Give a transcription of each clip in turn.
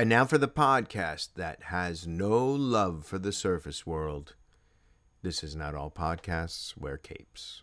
And now for the podcast that has no love for the surface world. This is not all podcasts wear capes.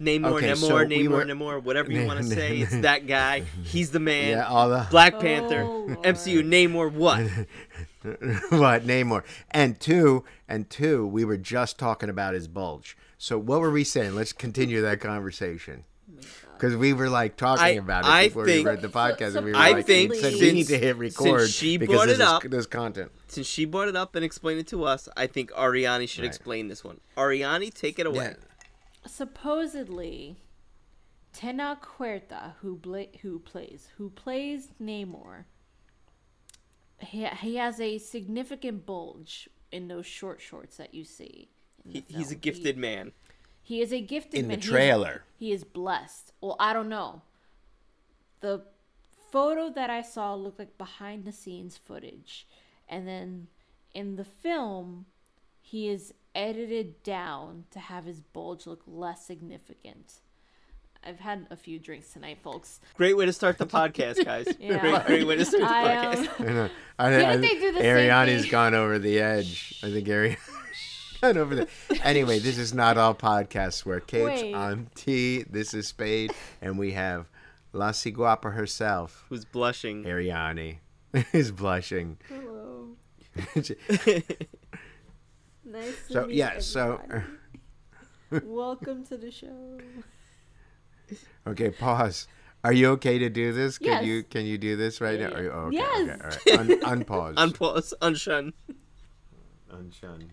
Namor, Okay, Namor, so we Namor, were- Namor, whatever you want to say. It's that guy. He's the man. Yeah, all the Black Panther, Oh, Lord. MCU, Namor, what? what Namor and two and two. We were just talking about his bulge. So what were we saying? Let's continue that conversation. Oh because we were like talking I- about it I before think- we read the podcast, So- and we were I like, think we said we need to hit record since she because brought this it is, up- this content. Since she brought it up and explained it to us, I think Ariani should Right. explain this one. Ariani, take it away. supposedly Tenoch Huerta, who bla- who plays who plays Namor, he, he has a significant bulge in those short shorts that you see. In the He, he's a gifted He, man. he is a gifted man In the man. He is- trailer. he is blessed. Well, I don't know. The photo that I saw looked like behind the scenes footage, and then in the film, he is edited down to have his bulge look less significant. I've had a few drinks tonight, folks. Great way to start the podcast, guys. Yeah. Great, great way to start the I, podcast. um, I know. I, Didn't I, they do the same Ariani's thing? gone over the edge. I think Ariani gone over the. Anyway, this is not all podcasts where Kate's Wait. on T. This is Spade, and we have La Ciguapa herself, Who's blushing? Ariani, is blushing. Hello. Nice to so meet yeah, so everybody. Welcome to the show. okay, pause. Are you okay to do this? Can Yes. you can you do this right Yeah, now? Are you, oh, okay, Yes. okay, all right. Un, unpause. Unpause, unshun. Unshun.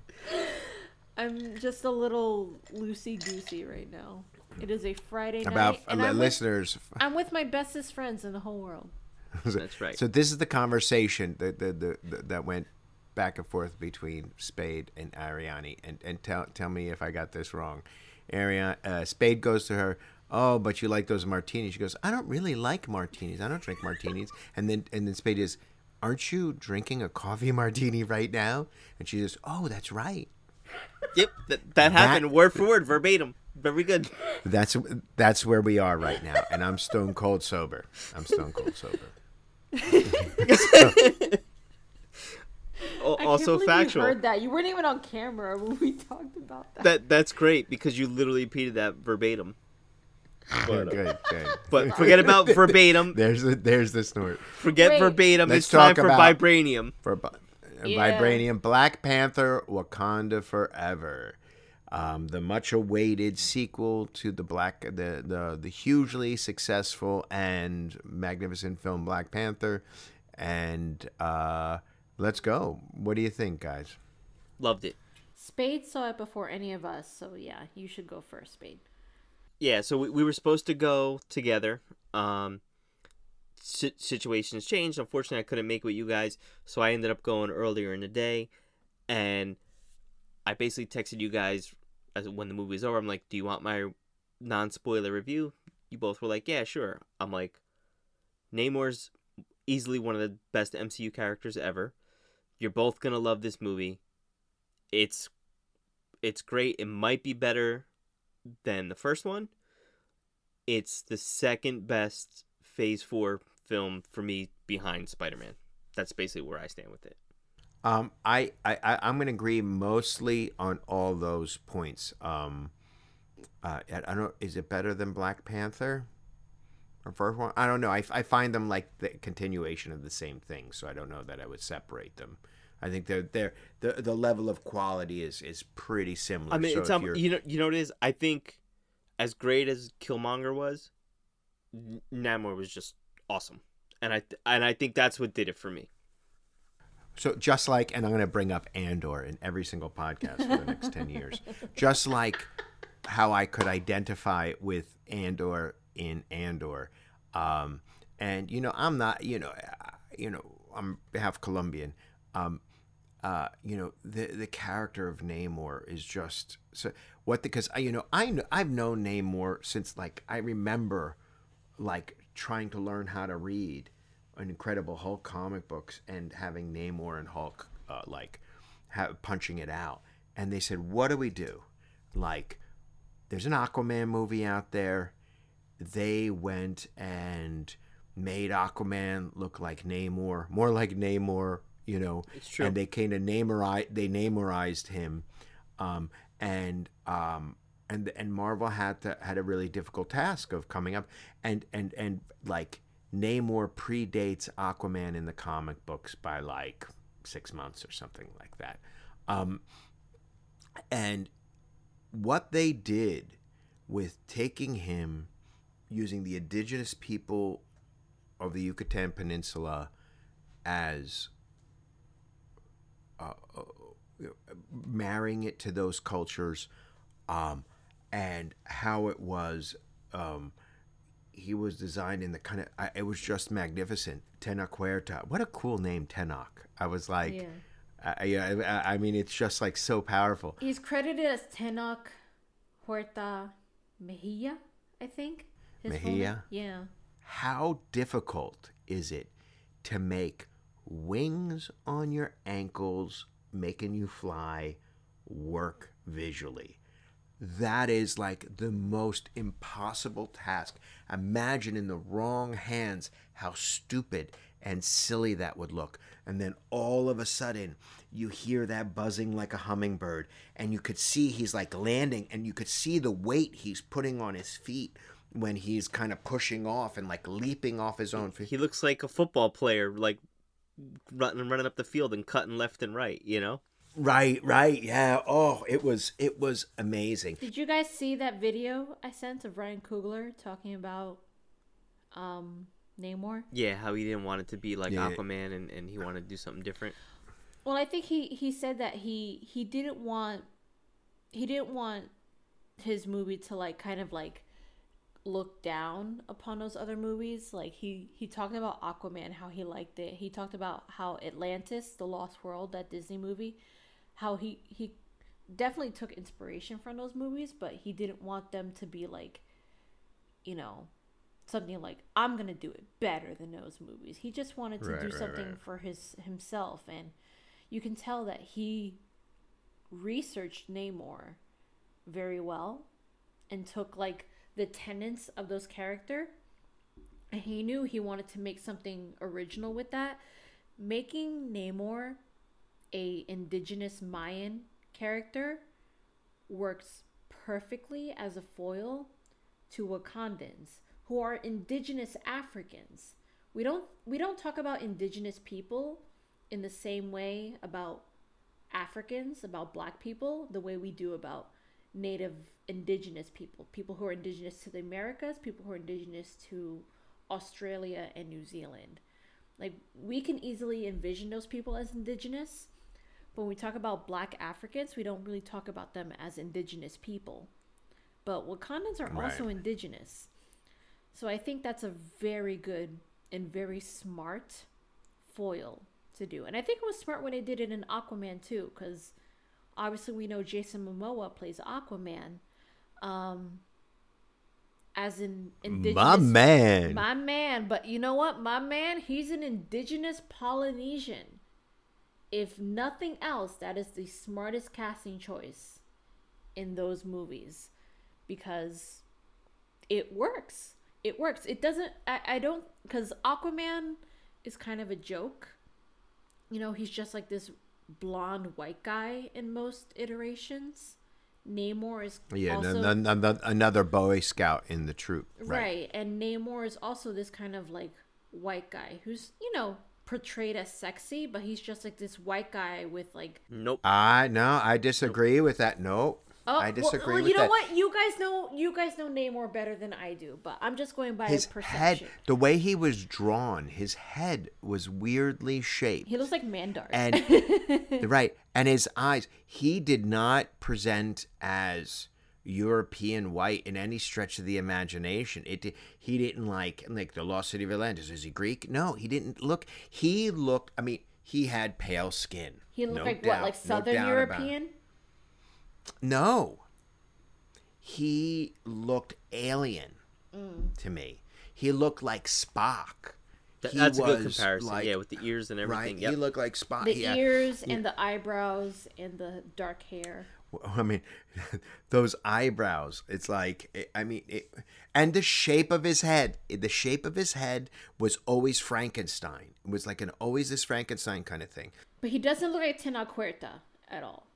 I'm just a little loosey goosey right now. It is a Friday About night, and uh, I'm with, listeners. I'm with my bestest friends in the whole world. That's right. So this is the conversation that the, the, the, that went back and forth between Spade and Ariani, and and tell tell me if I got this wrong. Ariani, uh, Spade goes to her. Oh, but you like those martinis? She goes, I don't really like martinis. I don't drink martinis. And then and then Spade is, aren't you drinking a coffee martini right now? And she says, Oh, that's right. Yep, that, that happened word for word, verbatim. Very good. That's that's where we are right now, and I'm stone cold sober. I'm stone cold sober. Al- I also can't factual. You heard that. You weren't even on camera when we talked about that. That that's great because you literally repeated that verbatim. Good, uh, good. But forget about verbatim. There's the there's the snort. Forget Wait. verbatim. It's time for about- vibranium. for Vi- Yeah. Vibranium, Black Panther, Wakanda Forever, um, the much-awaited sequel to the black, the, the the hugely successful and magnificent film Black Panther, and uh, let's go. What do you think, guys? Loved it. Spade saw it before any of us, so yeah, you should go first, Spade. Yeah, so we, we were supposed to go together. Um, si- situations changed. Unfortunately, I couldn't make it with you guys, so I ended up going earlier in the day, and I basically texted you guys as when the movie was over. I'm like, "Do you want my non-spoiler review?" You both were like, "Yeah, sure." I'm like, "Namor's easily one of the best MCU characters ever. You're both gonna love this movie. It's it's great. It might be better than the first one. It's the second best Phase Four film for me behind Spider Man. That's basically where I stand with it. Um, I, I, I I'm gonna agree mostly on all those points. Um, uh, I I don't. Is it better than Black Panther? Or first one? I don't know. I, I find them like the continuation of the same thing, so I don't know that I would separate them. I think they're they're the the level of quality is is pretty similar. I mean, so it's um, you're- know you know what it is. I think as great as Killmonger was, Namor was just awesome, and I th- and I think that's what did it for me. So just like, and I'm going to bring up Andor in every single podcast for the next 10 years. Just like how I could identify with Andor in Andor. Um, and, you know, I'm not, you know, uh, you know, I'm half Colombian. Um, uh, you know, the the character of Namor is just so what because I you know I I've known Namor since like I remember like trying to learn how to read an Incredible Hulk comic books and having Namor and Hulk uh, like ha- punching it out, and they said, "What do we do? Like, there's an Aquaman movie out there. They went and made Aquaman look like Namor, more like Namor, you know. It's true. And they kind of Namori, they Namorized him, um, and um, and and Marvel had to had a really difficult task of coming up and and and like Namor predates Aquaman in the comic books by like six months or something like that. Um, and what they did with taking him using the indigenous people of the Yucatan Peninsula as uh, uh, marrying it to those cultures um, and how it was um, he was designed in the kind of I, it was just magnificent Tenoch what a cool name Tenoch I was like Yeah. I, I, I mean it's just like so powerful He's credited as Tenoch Huerta Mejia, I think. His full name. Mejia? Yeah. how difficult is it to make wings on your ankles making you fly work visually that is like the most impossible task imagine in the wrong hands how stupid and silly that would look and then all of a sudden you hear that buzzing like a hummingbird and you could see he's like landing and you could see the weight he's putting on his feet when he's kind of pushing off and like leaping off his own feet He looks like a football player, like running running up the field and cutting left and right. You know. Right right yeah oh it was it was amazing Did you guys see that video I sent of Ryan Coogler talking about um Namor? Yeah, how he didn't want it to be like Yeah. Aquaman, and, and he wanted to do something different. Well, I think he he said that he he didn't want he didn't want his movie to like kind of like look down upon those other movies. Like he he talked about Aquaman, how he liked it. He talked about how Atlantis, the Lost World, that Disney movie, how he he definitely took inspiration from those movies, but he didn't want them to be like, you know, something like I'm gonna do it better than those movies. He just wanted to Right, do right, something right. for his himself, and you can tell that he researched Namor very well and took like the tenets of those character and he knew he wanted to make something original with that. Making namor a indigenous mayan character works perfectly as a foil to wakandans who are indigenous africans. We don't we don't talk about indigenous people in the same way about Africans, about black people, the way we do about native indigenous people, people who are indigenous to the Americas, people who are indigenous to Australia and New Zealand. Like we can easily envision those people as indigenous, but when we talk about black Africans, we don't really talk about them as indigenous people. But Wakandans are Right. also indigenous. So I think that's a very good and very smart foil to do. And I think it was smart when they did it in Aquaman too, because obviously we know Jason Momoa plays Aquaman. Um, as an indigenous my man my man, but you know what? My man, he's an indigenous Polynesian. If nothing else, that is the smartest casting choice in those movies because it works. It works. It doesn't, I, I don't, because Aquaman is kind of a joke. You know, he's just like this blonde white guy in most iterations. Namor is yeah also n- n- n- another boy scout in the troop Right. And Namor is also this kind of like white guy who's, you know, portrayed as sexy, but he's just like this white guy with like Nope. I no, I disagree with that. No, Oh, I disagree well, well, with you know that. what? You guys know you guys know Namor better than I do, but I'm just going by His perception. head, the way he was drawn, his head was weirdly shaped, He looks like Mandark. and right, and his eyes. He did not present as European white in any stretch of the imagination. It he didn't like like the Lost City of Atlantis. Is he Greek? No, he didn't look. He looked. I mean, he had pale skin. he looked no like doubt, what, like no Southern about. European? No. He looked alien Mm. to me. He looked like Spock. Th- He that's a good comparison. like- yeah, with the ears and Right? everything. Yep. He looked like Spock. The yeah. ears and the eyebrows and the dark hair. I mean, those eyebrows. It's like I mean, it, and the shape of his head. The shape of his head was always Frankenstein. It was like an always this Frankenstein kind of thing. But he doesn't look like Tenoch Huerta at all.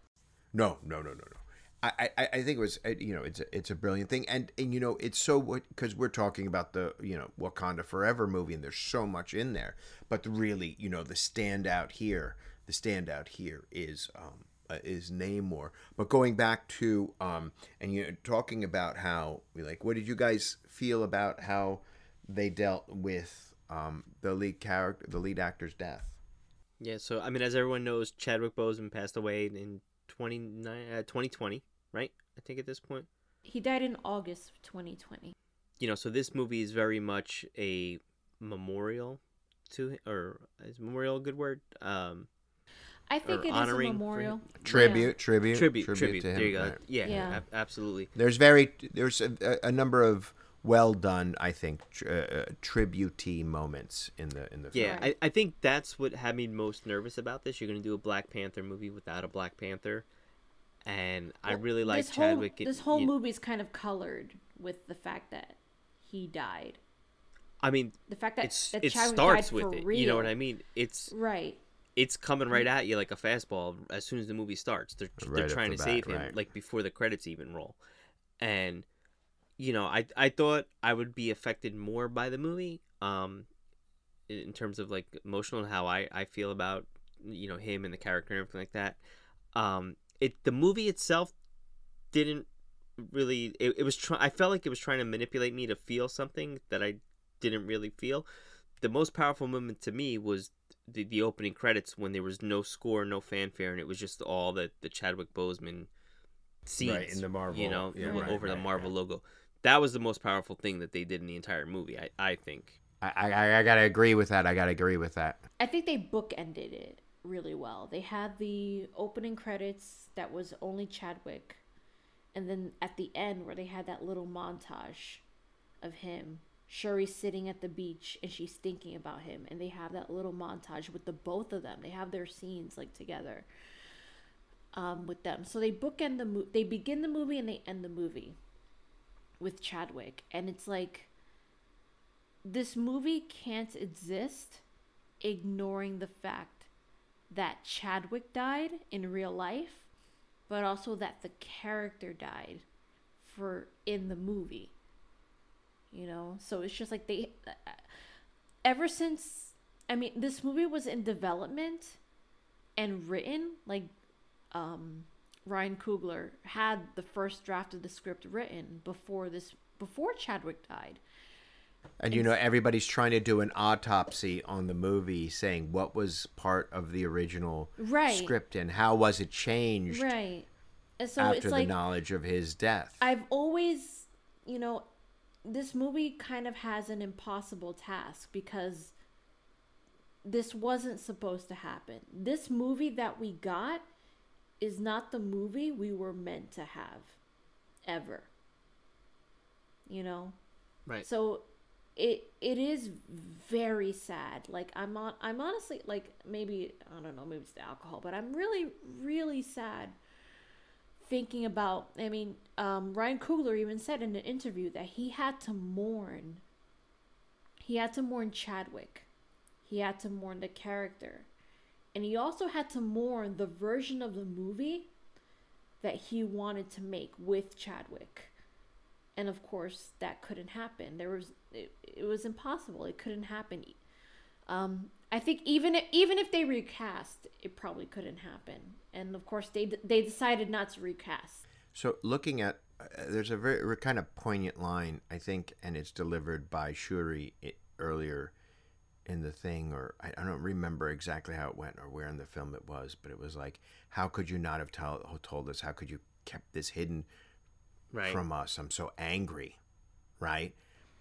No, no, no, no, no. I, I, I think it was you know it's a, it's a brilliant thing. And and you know it's so because we're talking about the you know Wakanda Forever movie and there's so much in there. But really you know the standout here the standout here is um uh, is Namor. But going back to um and you know talking about how we like what did you guys feel about how they dealt with um the lead character the lead actor's death? Yeah, so I mean, as everyone knows, Chadwick Boseman passed away in 29, uh, 2020, right? I think at this point. He died in August of 2020. You know, so this movie is very much a memorial to hi- or is memorial a good word? Um, I think it is a honoring for memorial. tribute tribute tribute, tribute. to him, there you go. right. Yeah, Yeah. ab- absolutely. There's very there's a, a number of well done, I think, tr- uh, uh, tributee moments in the in the film. Yeah, I, I think that's what had me most nervous about this. You're gonna do a Black Panther movie without a Black Panther, and I really like this Chadwick. Whole, this whole you- movie's kind of colored with the fact that he died. I mean, The fact that, it's that it Chadwick starts died with for it. real. You know what I mean? It's Right. it's coming right at you like a fastball as soon as the movie starts. They're Right they're trying the to bat, save him right. like before the credits even roll, and you know I I thought I would be affected more by the movie, um, in terms of like emotional and how I I feel about you know him and the character and everything like that. Um, it the movie itself didn't really it, it was try- I felt like it was trying to manipulate me to feel something that I didn't really feel. The most powerful moment to me was the, the opening credits when there was no score, no fanfare, and it was just all the, the Chadwick Boseman scenes Right, in the Marvel- you know, yeah, w- right, over the Marvel logo. That was the most powerful thing that they did in the entire movie. I, I think. I, I I gotta agree with that. I gotta agree with that. I think they bookended it really well. They had the opening credits that was only Chadwick, and then at the end where they had that little montage of him, Shuri sitting at the beach and she's thinking about him, and they have that little montage with the both of them. They have their scenes like together. Um, with them, so they bookend the movie. they begin the movie and they end the movie with Chadwick, and it's like this movie can't exist ignoring the fact that Chadwick died in real life, but also that the character died for in the movie. You know, so it's just like they ever since I mean this movie was in development and written like um Ryan Coogler had the first draft of the script written before this before Chadwick died. And you know, everybody's trying to do an autopsy on the movie, saying what was part of the original Right. script and how was it changed Right. And so after the like knowledge of his death. I've always, you know, this movie kind of has an impossible task because this wasn't supposed to happen. This movie that we got is not the movie we were meant to have ever. You know? Right. So it it is very sad. Like I'm on I'm honestly like maybe I don't know, maybe it's the alcohol, but I'm really really sad thinking about I mean, um Ryan Coogler even said in an interview that he had to mourn he had to mourn Chadwick. He had to mourn the character. And he also had to mourn the version of the movie that he wanted to make with Chadwick. And of course that couldn't happen. There was it, it was impossible. It couldn't happen. Um i think even if, even if they recast it probably couldn't happen. And of course they they decided not to recast. So looking at uh, there's a very kind of poignant line I think, and it's delivered by Shuri i- earlier in the thing, or I, I don't remember exactly how it went or where in the film it was, but it was like, how could you not have tell, told us? How could you kept this hidden Right. from us? I'm so angry, right?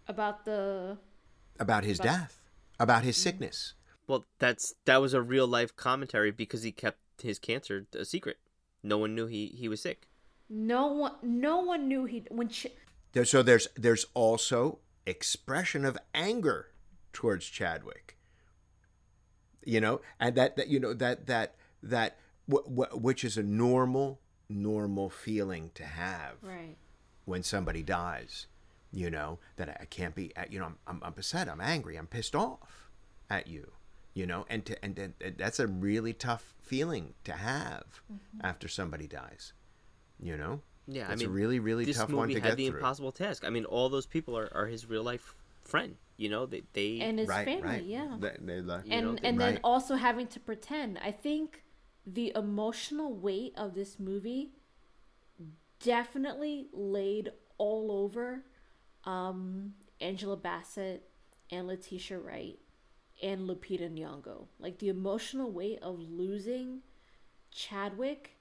about the About his death, about his mm. sickness. Well, that's that was a real life commentary because he kept his cancer a secret. No one knew he he was sick. no one no one knew he when Ch- There, so there's there's also expression of anger towards Chadwick. You know, and that, that you know that that that w- w- which is a normal normal feeling to have Right. when somebody dies. You know that I can't be. Uh, you know, I'm, I'm, I'm upset. I'm angry. I'm pissed off at you. You know, and to and, and, and uh, that's a really tough feeling to have mm-hmm. after somebody dies. You know. Yeah, it's I mean, a really really this tough movie one to had the through. impossible task. I mean, all those people are, are his real life friend. You know, they they And his right, family, right. yeah. They- they like- You and know, and then right. also having to pretend. I think the emotional weight of this movie definitely laid all over um, Angela Bassett and Letitia Wright and Lupita Nyong'o. Like the emotional weight of losing Chadwick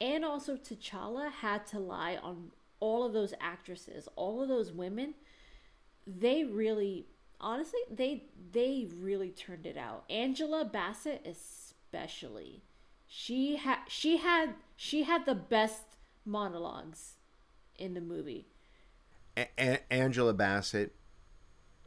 and also T'Challa had to lie on all of those actresses, all of those women. They really, honestly, they they really turned it out. Angela Bassett especially, she had she had she had the best monologues in the movie. A- A- Angela Bassett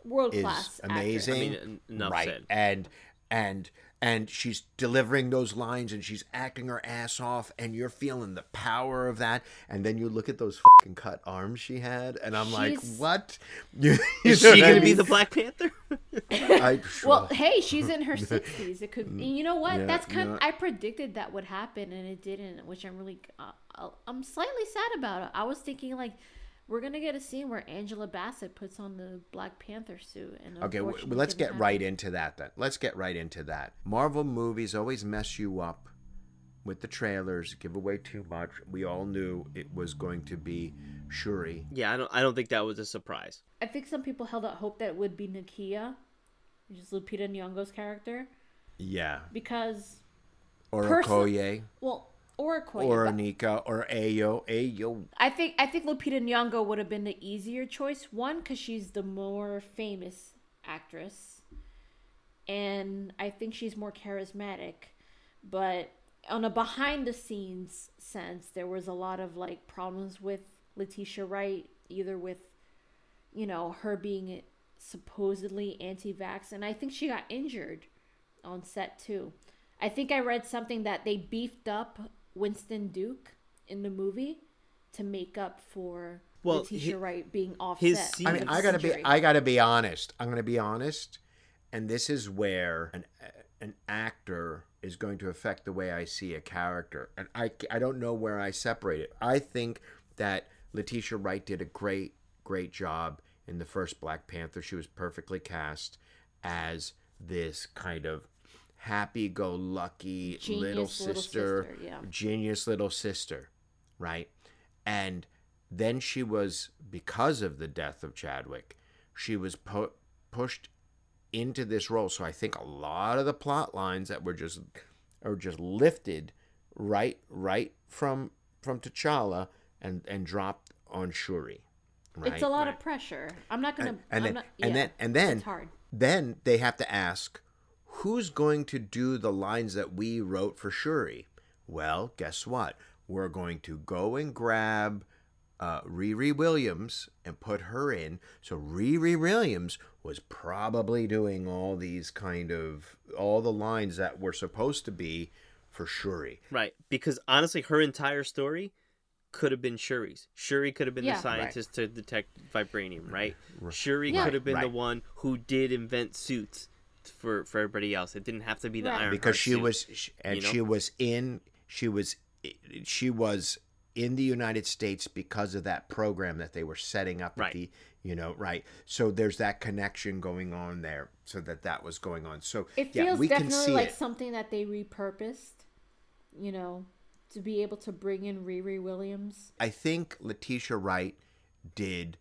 World class, amazing. I mean, enough right. said. And and and she's delivering those lines and she's acting her ass off and you're feeling the power of that and then you look at those fucking cut arms she had and I'm like, She's- what? You, is she gonna be mean? the Black Panther? I, Well, hey, she's in her sixties. It could, you know what? Yeah, That's kind. know of? I predicted that would happen, and it didn't, which I'm really, uh, I'll- I'm slightly sad about it. I was thinking like, we're gonna get a scene where Angela Bassett puts on the Black Panther suit, and Okay, well, let's didn't get right into that then. Let's get right into that. Marvel movies always mess you up with the trailers, give away too much. We all knew it was going to be Shuri. yeah, I don't I don't think that was a surprise. I think some people held out hope that it would be Nakia, which is Lupita Nyong'o's character, Yeah. because Or Person- Okoye, well, or or Anika, or Ayo. Ayo. I think I think Lupita Nyong'o would have been the easier choice. One, because she's the more famous actress, and I think she's more charismatic. But on a behind the scenes sense, there was a lot of like problems with Letitia Wright, either with, you know, her being supposedly anti-vax, and I think she got injured on set too. I think I read something that they beefed up Winston Duke in the movie to make up for Well, Letitia hi- Wright being off his set. I mean, I gotta be. I gotta be honest. I'm gonna be honest, and this is where an an actor is going to affect the way I see a character, and I I don't know where I separate it. I think that Letitia Wright did a great great job in the first Black Panther. She was perfectly cast as this kind of happy-go-lucky little Genius little sister, sister, yeah. genius little sister, right? And then she was because of the death of Chadwick, she was pu- pushed into this role. So I think a lot of the plot lines that were just are just lifted right right from from T'Challa and and dropped on Shuri. Right? It's a lot Right. of pressure. I'm not gonna. and, and I'm then not, and then and then it's hard. then they have to ask who's going to do the lines that we wrote for Shuri. Well, guess what? We're going to go and grab uh, Riri Williams and put her in. So Riri Williams was probably doing all these kind of all the lines that were supposed to be for Shuri. Right. Because honestly her entire story could have been Shuri's. Shuri could have been Yeah. the scientist to detect vibranium, right? Right. Shuri Yeah. could have been the one who did invent suits for for everybody else. It didn't have to be the Right. Iron because she suit. was sh- and you know? she was in she was she was in the United States because of that program that they were setting up Right. at the you know right so there's that connection going on there so that that was going on so It yeah feels we can definitely see like it something that they repurposed. You know, to be able to bring in Riri Williams. I think Letitia Wright did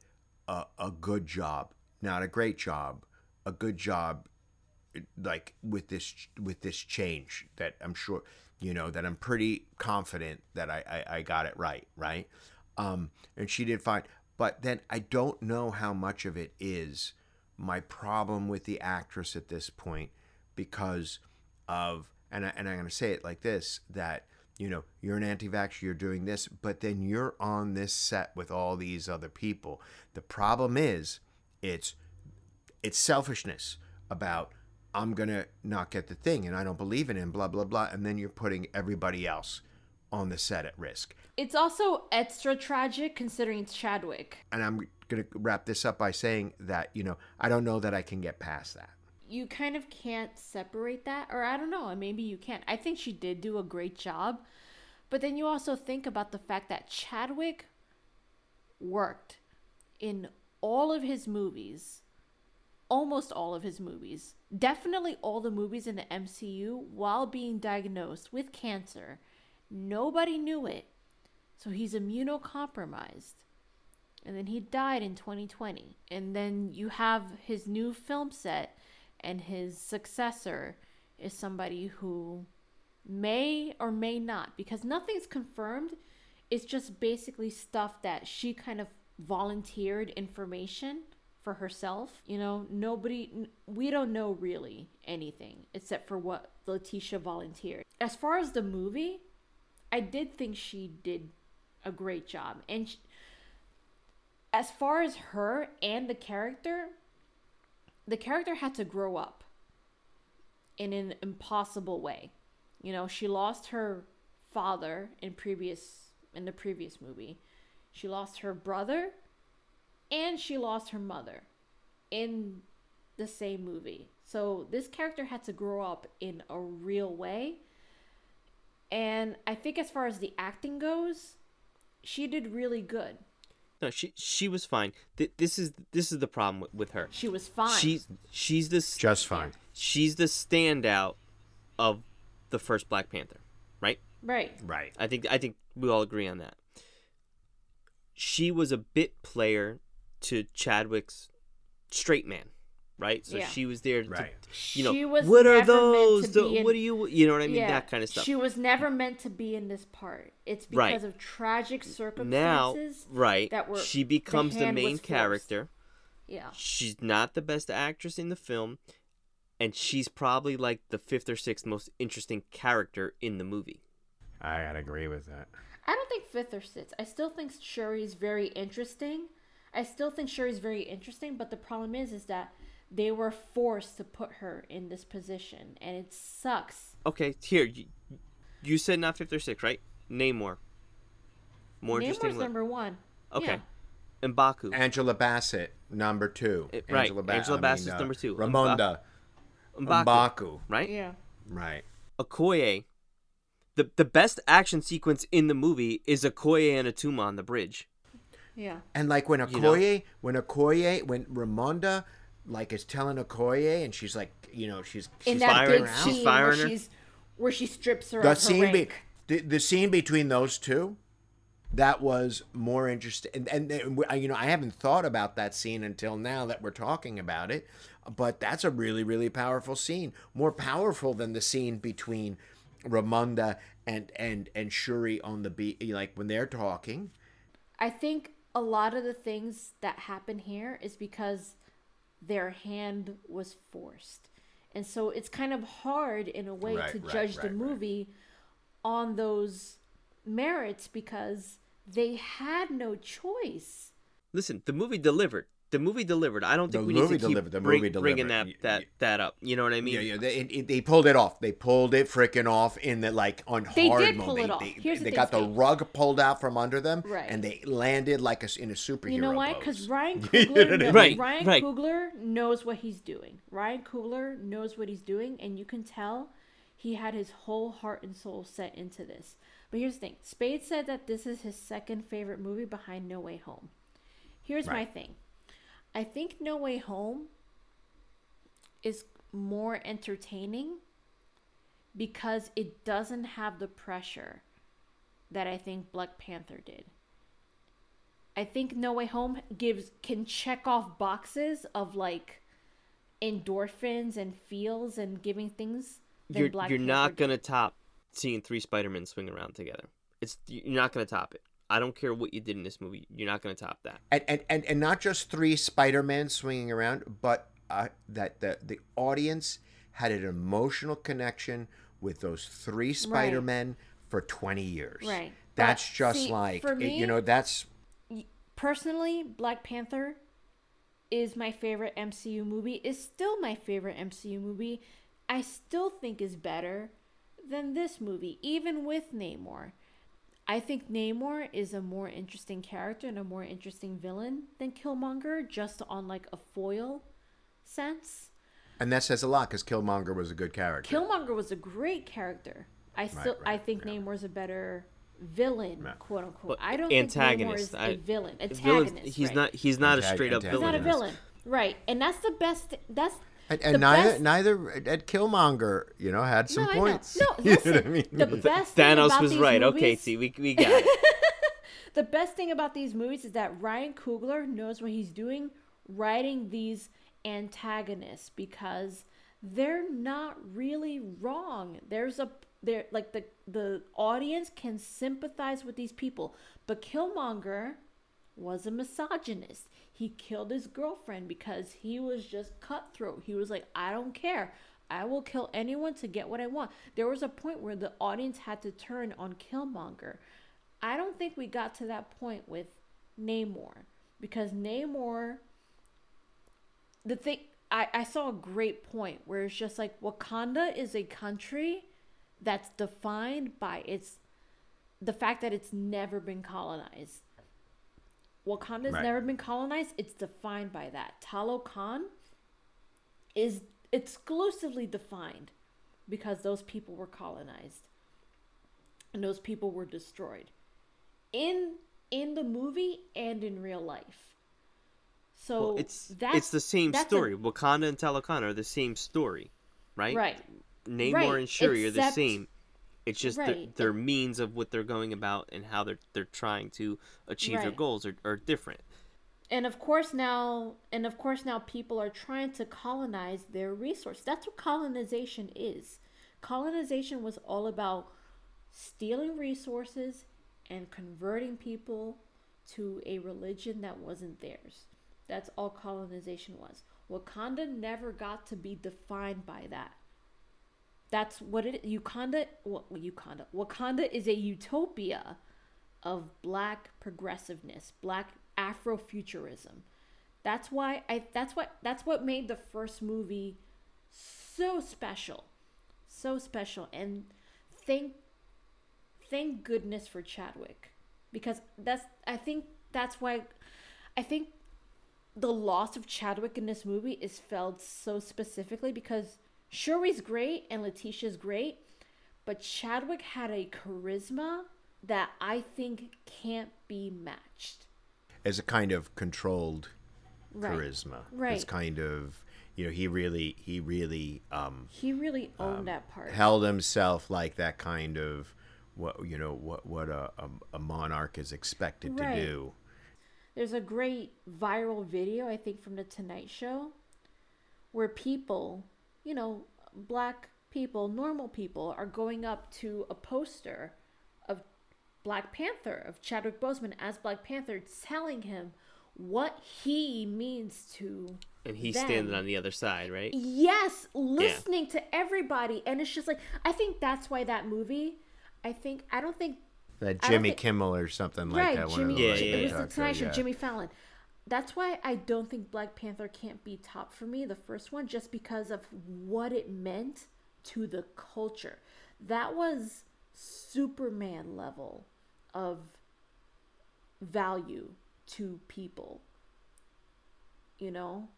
a, a good job not a great job a good job like with this with this change that I'm sure you know that I'm pretty confident that I I, I got it right right? Um and she did fine. But then I don't know how much of it is my problem with the actress at this point because of and I, and I'm going to say it like this that you know you're an anti-vaxxer you're doing this but then you're on this set with all these other people. The problem is it's it's selfishness about I'm gonna not get the thing and I don't believe in and blah blah blah and then you're putting everybody else on the set at risk. It's also extra tragic considering it's Chadwick. And I'm going to wrap this up by saying that, you know, I don't know that I can get past that. You kind of can't separate that, or I don't know, maybe you can't. I think she did do a great job. But then you also think about the fact that Chadwick worked in all of his movies, almost all of his movies, definitely all the movies in the MCU while being diagnosed with cancer. Nobody knew it. So he's immunocompromised. And then he died in 2020. And then you have his new film set, and his successor is somebody who may or may not, because nothing's confirmed. It's just basically stuff that she kind of volunteered information for herself. You know, nobody, we don't know really anything except for what Letitia volunteered. As far as the movie, I did think she did a great job. And sh as far as her and the character, the character had to grow up in an impossible way. You know, she lost her father in previous in the previous movie. She lost her brother and she lost her mother in the same movie. So this character had to grow up in a real way. And I think as far as the acting goes, she did really good. No, she she was fine. Th- this is this is the problem with, with her. She was fine. She's she's the s- Just fine. she's the standout of the first Black Panther, right? right. Right. I think I think we all agree on that. She was a bit player to Chadwick's straight man, right? So Yeah. she was there to, Right. you know, She was what are those? The- in- what do you, you know what I mean? That kind of stuff. She was never meant to be in this part. It's because Right. of tragic now, circumstances. right? that were- she becomes the hand main character. Yeah. She's not the best actress in the film, and she's probably like the fifth or sixth most interesting character in the movie. I gotta agree with that. I don't think fifth or sixth. I still think Shuri's very interesting. I still think Shuri's very interesting, but the problem is is that they were forced to put her in this position and it sucks. Okay, here you, you said not fifth or sixth, right? Name more. More interesting. Namor's number one. Okay, Yeah. Mbaku. Angela Bassett, number two. Eh, right. Ba- Angela I Bassett's number two. Ramonda. Mbaku, Mbaku. right? Yeah. Right. Okoye. The the best action sequence in the movie is Okoye and Atuma on the bridge. Yeah. And like when know? Okoye, when Okoye, when Ramonda, like is telling Okoye, and she's like, you know, she's, In she's that firing- big she's firing where her. she's where she strips her the of her scene, be, the, the scene between those two, that was more interesting. And, and, and you know, I haven't thought about that scene until now that we're talking about it. But that's a really, really powerful scene. More powerful than the scene between Ramonda and and and Shuri on the beat, like when they're talking. I think a lot of the things that happen here is because their hand was forced. And so it's kind of hard in a way Right, to right, judge the right, right. movie on those merits because they had no choice. Listen, the movie delivered. The movie delivered. I don't think The we need movie to keep delivered. The bring- movie bringing that that that up. You know what I mean? Yeah, yeah. They, it, they pulled it off. They pulled it freaking off in the like on They hard did mode. pull they, it off. They, Here's the they thing, got the rug pulled out from under them, Right. and they landed like a s in a superhero. You know why? Because Ryan You Coogler, knows. Right, Ryan right. Coogler knows what he's doing. Ryan Coogler knows what he's doing, and you can tell he had his whole heart and soul set into this. But here's the thing: Spade said that this is his second favorite movie behind No Way Home. Here's my thing: I think No Way Home is more entertaining because it doesn't have the pressure that I think Black Panther did. I think No Way Home gives can check off boxes of like endorphins and feels and giving things. than You're you're not did. gonna top seeing three Spider-Men swing around together. It's you're not gonna top it. I don't care what you did in this movie. You're not gonna top that. and, and and and not just three Spider-Man swinging around, but uh, that the the audience had an emotional connection with those three Spider-Men for 20 years. Right. That's But just see, like for it- me- you know that's personally, Black Panther is my favorite MCU movie. Is still my favorite MCU movie. I still think is better than this movie, even with Namor. I think Namor is a more interesting character and a more interesting villain than Killmonger, just on like a foil sense. And that says a lot because Killmonger was a good character. Killmonger was a great character. I still I right, think yeah. Namor's a better villain, Yeah. quote unquote. But I don't antagonist, think Namor is I- a villain. Antagonist. he's right. not. He's not a straight up villain. He's not a villain. villain. Right. And that's the best that's And, and neither best- neither Ed Killmonger, you know, had some No, I know. points. No, you know what I mean? the best thing Thanos about was these right. Movies, Okay, see, we we got it. The best thing about these movies is that Ryan Coogler knows what he's doing writing these antagonists because they're not really wrong. There's a there like the the audience can sympathize with these people, but Killmonger was a misogynist. He killed his girlfriend because he was just cutthroat. He was like, I don't care. I will kill anyone to get what I want. There was a point where the audience had to turn on Killmonger. I don't think we got to that point with Namor because Namor the thing I, I saw a great point where it's just like Wakanda is a country that's defined by its the fact that it's never been colonized. Wakanda's Right. never been colonized, it's defined by that. Talokan is exclusively defined because those people were colonized and those people were destroyed in in the movie and in real life. So Well, it's that's it's the same that's a- story. Wakanda and Talokan are the same story, right? right. Namor Right, and Shuri are the same. It's just their, Right, their means of what they're going about and how they're they're trying to achieve their goals are, are different. and of course now and of course now people are trying to colonize their resource. That's what colonization is. Colonization was all about stealing resources and converting people to a religion that wasn't theirs. That's all colonization was. Wakanda never got to be defined by that that's what it Wakanda well, Wakanda Wakanda is a utopia of black progressiveness, black Afrofuturism. That's why I that's what that's what made the first movie so special. So special and thank thank goodness for Chadwick because that's I think that's why I think the loss of Chadwick in this movie is felt so specifically because Shuri's great and Letitia's great, but Chadwick had a charisma that I think can't be matched. As a kind of controlled Right. charisma. It's Right. kind of you know, he really he really um He really owned that part. held himself like that kind of what you know what what a a, a monarch is expected Right. to do. There's a great viral video, I think, from the Tonight Show, where people, you know, black people, normal people, are going up to a poster of Black Panther, of Chadwick Boseman as Black Panther, telling him what he means to And he's them. standing on the other side, right? Yes, listening to everybody. And it's just like, I think that's why that movie, I think, I don't think That Jimmy think- Kimmel or something like right, that. One Jimmy. of Yeah, those yeah, it was the Tonight show, Show, yeah. Jimmy Fallon. That's why I don't think Black Panther can't be top for me, the first one, just because of what it meant to the culture. That was Superman level of value to people. You know?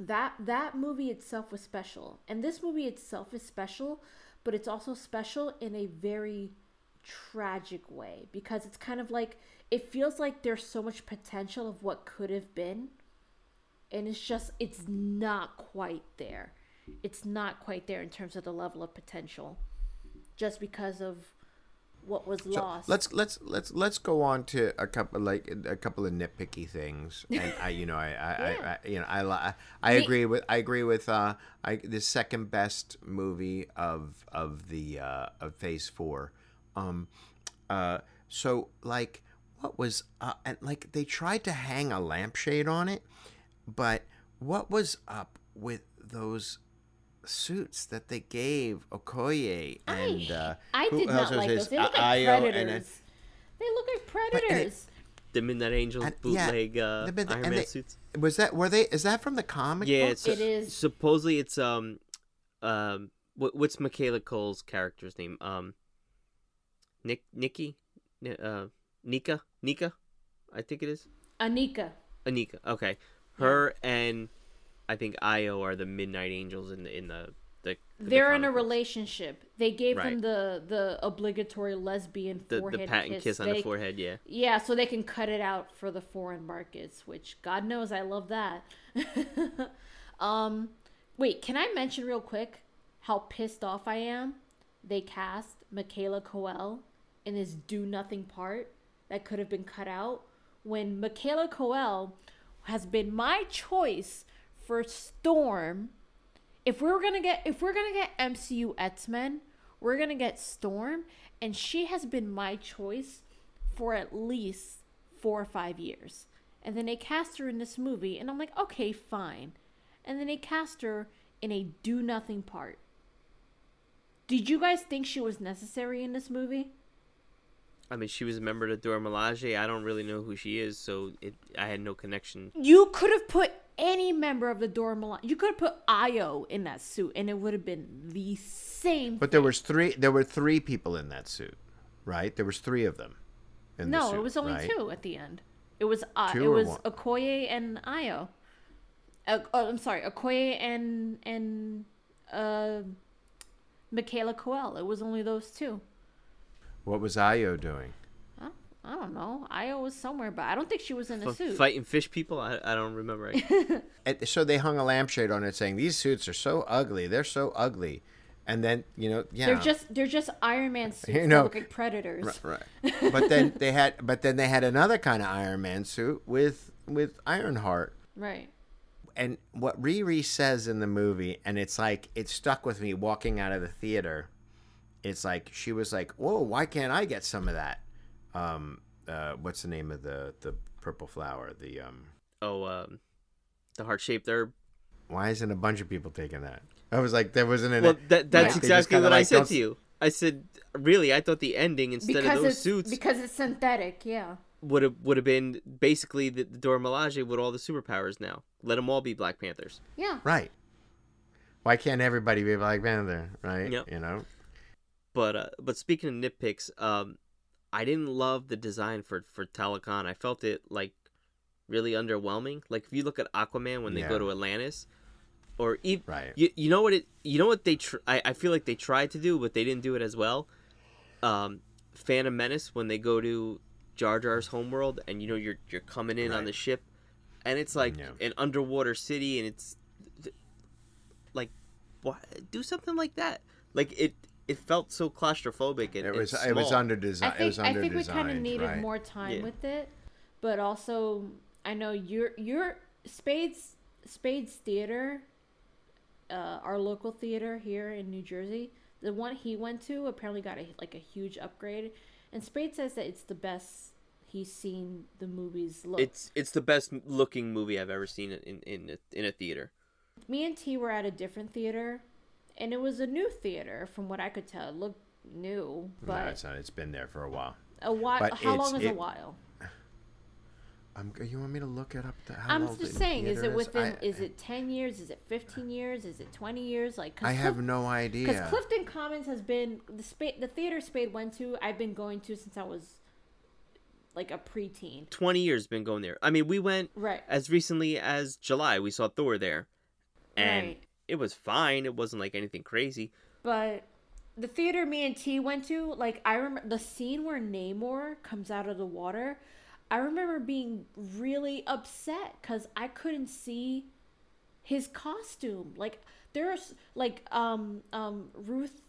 That that movie itself was special. And this movie itself is special, but it's also special in a very tragic way because it's kind of like it feels like there's so much potential of what could have been and it's just it's not quite there it's not quite there in terms of the level of potential just because of what was So lost let's let's let's let's go on to a couple like a couple of nitpicky things, and I you know I I, Yeah. I, I you know I I agree with I agree with uh I the second best movie of of the uh of Phase Four, um, uh so like what was uh and like they tried to hang a lampshade on it, but what was up with those suits that they gave Okoye and I, uh, I who did else not was like his? those they look like Ayo predators and, uh, they look like and it- predators The Midnight Angels And- yeah, bootleg uh, the Midnight- Iron and Man they- suits. Was that were they? Is that from the comic? Yeah, book? it's It is. supposedly it's um um what what's Michaela Coel's character's name? Um Nick Nikki uh, Nika, Nika, I think it is. Anika. Anika. Okay, her and I think Ayo are the Midnight Angels in the in the the. the They're in a relationship. They gave them the the obligatory lesbian The forehead the patent kiss, on They- the forehead. Yeah. Yeah, so they can cut it out for the foreign markets, which God knows I love that. um, wait, can I mention real quick how pissed off I am? They cast Michaela Coel in this do nothing part that could have been cut out when Michaela Coel has been my choice for Storm. If we're gonna get if we're gonna get MCU X Men, we're gonna get Storm, and she has been my choice for at least four or five years. And then they cast her in this movie, and I'm like, okay, fine. And then they cast her in a do nothing part. Did you guys think she was necessary in this movie? I mean, she was a member of Dora Milaje. I don't really know who she is, so it I had no connection. You could have put any member of the Dora Milaje. You could have put Ayo in that suit, and it would have been the same. But there was three. There were three people in that suit, right? There was three of them. In the no, suit, it was only right? two at the end. It was uh, Two it or was one? Okoye and Ayo. Uh, oh, I'm sorry, Okoye and and uh, Michaela Coel. It was only those two. What was Ayo doing? Huh? I don't know. Ayo was somewhere, but I don't think she was in a F- suit. fighting fish people. I, I don't remember. And so they hung a lampshade on it saying these suits are so ugly. They're so ugly. And then you know, yeah, They're just they're just Iron Man suits You that know- look like predators. right. but then they had, but then they had another kind of Iron Man suit with with Ironheart. Right. And what Riri says in the movie, and it's like it stuck with me walking out of the theater. It's like she was like, "Whoa, why can't I get some of that?" Um, uh, what's the name of the the purple flower? The um, oh, um, the heart shaped herb. why isn't a bunch of people taking that? I was like, there wasn't an. Well, that, that's Yeah. They just exactly kinda what I said don't to you. I said, really, I thought the ending instead Because of those suits because it's synthetic. Yeah. would have would have been basically the, the Dora Milaje with all the superpowers now. Let them all be Black Panthers. Yeah. Right. Why can't everybody be Black Panther? Right. Yep. You know. But uh, but speaking of nitpicks, um, I didn't love the design for for Talokan. I felt it like really underwhelming. Like if you look at Aquaman when they go to Atlantis, or even Right. you, you know what it you know what they tr- I, I feel like they tried to do, but they didn't do it as well. Um, Phantom Menace when they go to Jar Jar's homeworld, and you know you're you're coming in on the ship, and it's like Yeah. an underwater city, and it's like, why do something like that? Like it it felt so claustrophobic and It was and it was small. under design. I it think was I under think we kind of needed right? more time Yeah. with it, but also I know your your Spades Spades Theater, uh, our local theater here in New Jersey, the one he went to apparently got a like a huge upgrade, and Spade says that it's the best he's seen the movies look. It's it's the best looking movie I've ever seen in in a, in a theater. Me and T were at a different theater, and it was a new theater from what I could tell. It looked new, No, it's not. It's been there for a while. a while. but How long is a it- while? Um, you want me to look it up? The, how I'm just the saying, is it within? I, is it ten years? Is it fifteen years? Is it twenty years? Like, cause I have Clif- no idea. Because. Clifton Commons has been the spa- the theater Spade went to. I've been going to since I was like a preteen. Twenty years been going there. I mean, we went Right. as recently as July. We saw Thor there, and Right. It was fine. It wasn't like anything crazy. But the theater me and T went to, like I remember the scene where Namor comes out of the water. I remember being really upset because I couldn't see his costume. Like there's like um um Ruth,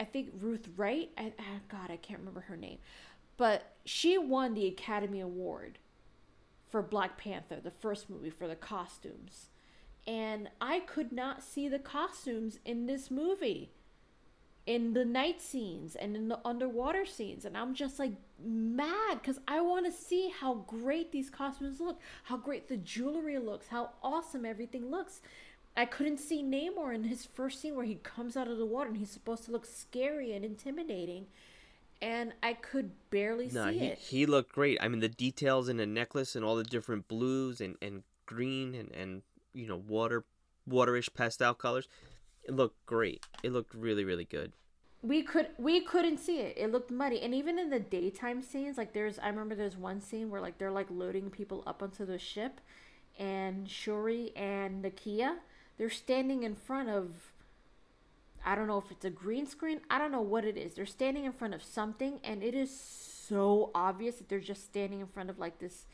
I think Ruth Wright. I, ah, God, I can't remember her name, but she won the Academy Award for Black Panther, the first movie for the costumes. And I could not see the costumes in this movie. In the night scenes and in the underwater scenes and i'm just like mad because i want to see how great these costumes look how great the jewelry looks how awesome everything looks. I couldn't see namor in his first scene where he comes out of the water and he's supposed to look scary and intimidating and i could barely No, see he, it. he looked great. I mean, the details in the necklace and all the different blues and, and green and, and you know water waterish pastel colors, it looked great. It looked really really good. we could we couldn't see it. It looked muddy, and even in the daytime scenes, like there's I remember there's one scene where like they're like loading people up onto the ship, and Shuri and Nakia they're standing in front of. I don't know if it's a green screen. I don't know what it is. They're standing in front of something, and it is so obvious that they're just standing in front of like this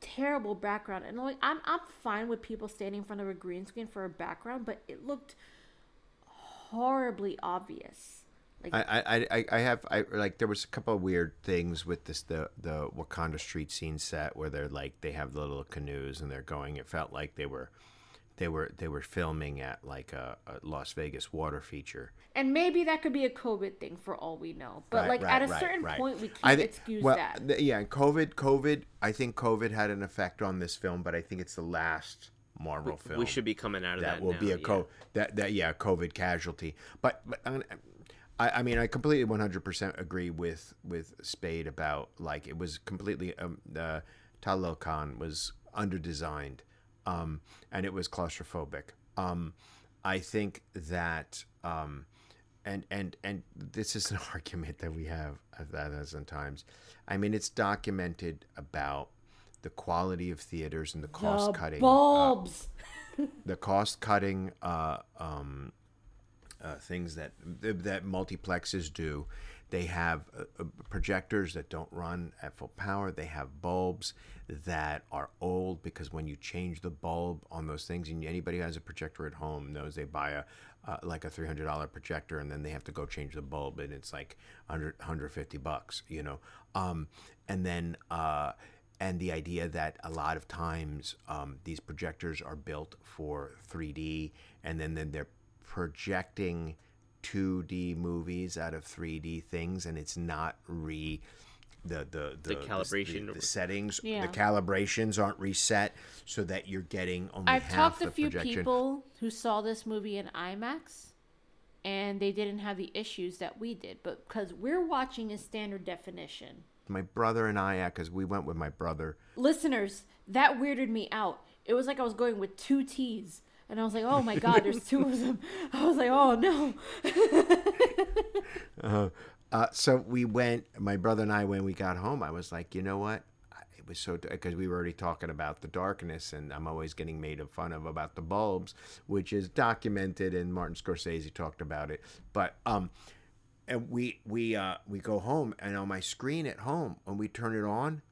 terrible background. And like I'm I'm fine with people standing in front of a green screen for a background, but it looked horribly obvious. Like I, I, I, have I like there was a couple of weird things with this the the Wakanda street scene set where they're like they have the little canoes and they're going. It felt like they were they were they were filming at like a, a Las Vegas water feature. and maybe that could be a COVID thing for all we know. But Right, like right, at a right, certain right. point, we can't I thi- excuse well, that. th- yeah, COVID, COVID. I think COVID had an effect on this film, but I think it's the last Marvel film. We should be coming out of that. that will now, be a yeah. co that that yeah COVID casualty. But but I'm gonna- I I mean I completely 100 percent agree with with Spade about like it was completely um uh, Talokan was underdesigned, um and it was claustrophobic. Um, I think that um. And, and and this is an argument that we have a thousand times. I mean, it's documented about the quality of theaters and the cost the cutting. uh, the cost cutting uh, um, uh, things that that multiplexes do. They have uh, uh, projectors that don't run at full power. They have bulbs that are old because when you change the bulb on those things, and anybody who has a projector at home knows they buy a uh, like a three hundred dollar projector, and then they have to go change the bulb, and it's like 100, 150 bucks, you know. Um, and then uh, and the idea that a lot of times um, these projectors are built for 3D, and then then they're projecting 2D movies out of 3D things, and it's not re the the the, calibration the, or- the settings Yeah. the calibrations aren't reset so that you're getting only I've half talked to the a few projection. people who saw this movie in IMAX, and they didn't have the issues that we did. But because we're watching in standard definition, my brother and I because we went with my brother listeners, that weirded me out. It was like I was going with two T's. And I was like, oh my God, there's two of them. I was like, oh no. Uh, so we went. My brother and I, when we got home, I was like, you know what? It was so because we were already talking about the darkness, and I'm always getting made fun of about the bulbs, which is documented, and Martin Scorsese talked about it. But um, and we we uh we go home, and on my screen at home, when we turn it on,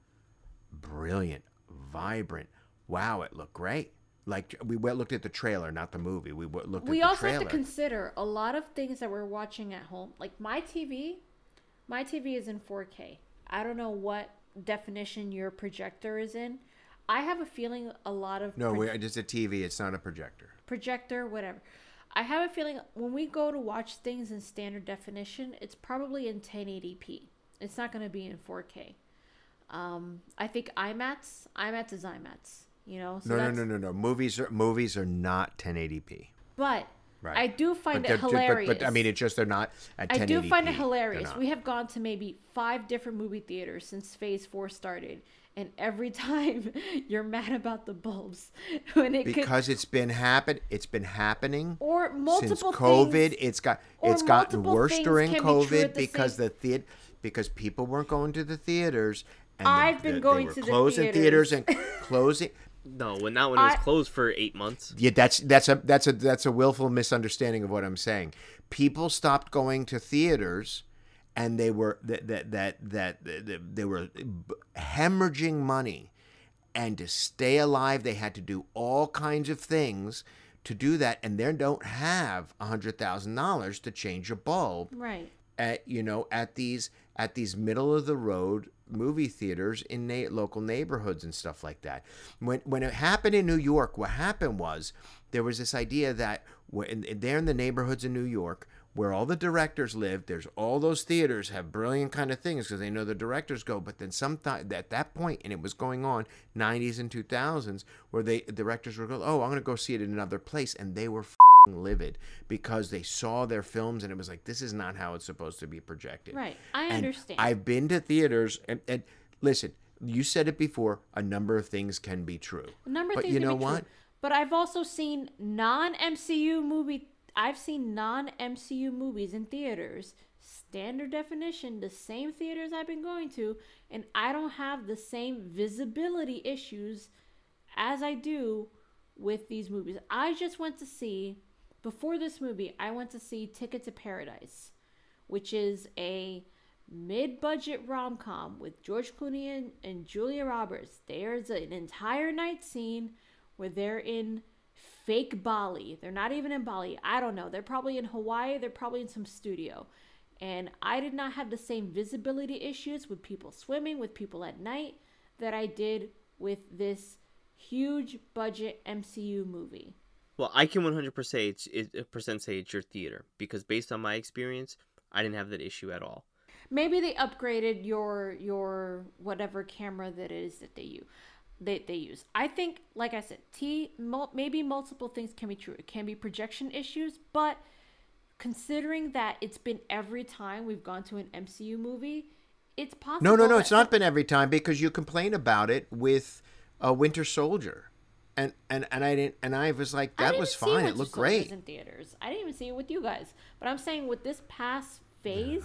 brilliant, vibrant. Wow, it looked great. Like we went, looked at the trailer, not the movie. We w- looked we at the We also trailer. have to consider a lot of things that we're watching at home. Like my TV, my TV is in 4K. I don't know what definition your projector is in. I have a feeling a lot of no, pro- it's a TV. It's not a projector. projector, whatever. I have a feeling when we go to watch things in standard definition, it's probably in 1080p. It's not going to be in 4K. Um, I think IMAX, IMAX is IMAX. You know, so No, no, no, no, no. Movies are movies are not 1080p. But Right. I do find they're it hilarious. But, I mean, it's just they're not at 1080p. I do find it hilarious. We have gone to maybe five different movie theaters since Phase Four started, and every time you're mad about the bulbs when it could, because it's been happen. It's been happening or multiple since COVID. things- It's got it's gotten worse during be COVID the because same- the theater because people weren't going to the theaters. And I've been the- going to the closing theaters. and closing. No, when that one it was closed for eight months. Yeah, that's that's a that's a that's a willful misunderstanding of what I'm saying. People stopped going to theaters, and they were that that that that, that they were hemorrhaging money, and to stay alive, they had to do all kinds of things to do that, and they don't have a hundred thousand dollars to change a bulb right. at you know at these at these middle of the road movie theaters in na- local neighborhoods and stuff like that. When when it happened in New York, what happened was there was this idea that when there in the neighborhoods in New York where all the directors live, there's all those theaters have brilliant kind of things because they know the directors go. But then sometime at that point, and it was going on 90s and 2000s, where they directors were go, "Oh, I'm going to go see it in another place," and they were livid because they saw their films and it was like this is not how it's supposed to be projected Right. I And understand. i've been to theaters and, and listen you said it before a number of things can be true A number of but things you can know be true. what But I've also seen non MCU movie I've seen non MCU movies in theaters, standard definition, the same theaters I've been going to, and I don't have the same visibility issues as I do with these movies. I just went to see before this movie, I went to see Ticket to Paradise, which is a mid-budget rom-com with George Clooney and, and Julia Roberts. There's an entire night scene where they're in fake Bali. They're not even in Bali. I don't know. They're probably in Hawaii. They're probably in some studio. And I did not have the same visibility issues with people swimming, with people at night, that I did with this huge budget MCU movie. Well, I can 100% say it's, it, percent say it's your theater because based on my experience, I didn't have that issue at all. Maybe they upgraded your your whatever camera that is that they use. They, they use. I think, like I said, T mul- maybe multiple things can be true. It can be projection issues, but considering that it's been every time we've gone to an MCU movie, it's possible. No, no, no. that It's not been every time because you complain about it with a Winter Soldier, and and and I didn't, and I was like, that was fine. Winter It looked Soldiers great. in theaters. I didn't even see it with you guys, but I'm saying with this past phase,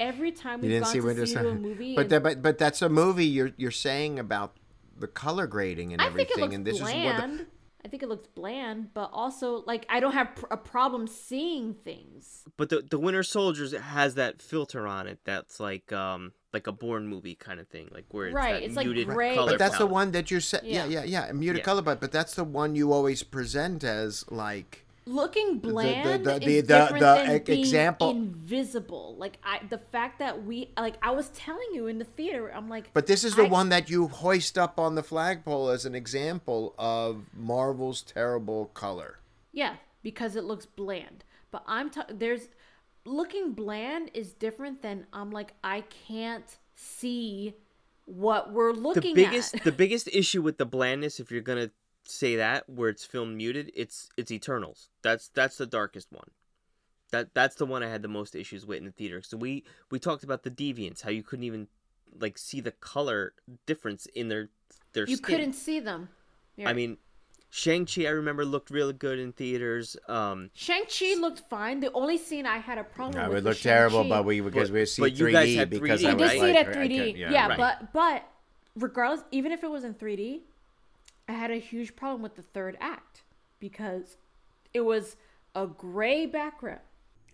every time You we've didn't gone see to Winter see a Soldier, movie, but and- that, but but that's a movie you're you're saying about the color grading and I think everything, it looks and this bland. is what. The, I think it looks bland, but also like I don't have pr- a problem seeing things. But the the Winter Soldiers has that filter on it that's like um like a Bourne movie kind of thing, like where it's Right, that it's like muted gray. color but that's the one that you said. Yeah, Yeah. yeah, yeah. muted Yeah. color, but but that's the one you always present as like. Looking bland the- is the- the- different the than e- being example- invisible. Like I, the fact that we, like I was telling you in the theater, I'm like, But this is the I- one that you hoist up on the flagpole as an example of Marvel's terrible color. Yeah, because it looks bland. But I'm t- there's looking bland is different than I'm like I can't see what we're the looking biggest at. the biggest issue with the blandness if you're gonna say that where it's filmed muted it's it's eternals that's that's the darkest one that that's the one i had the most issues with in the theater so we we talked about the deviants how you couldn't even like see the color difference in their their you skin. couldn't see them. i mean shang-chi i remember looked really good in theaters um Shang Chi looked fine. The only scene I had a problem That with would was look terrible, Shang-Chi. but we because But- we see but you 3D guys had because 3D, I We was did right? see it at 3D. can't- yeah, right. but but regardless, even if it was in 3D, I had a huge problem with the third act because it was a gray background.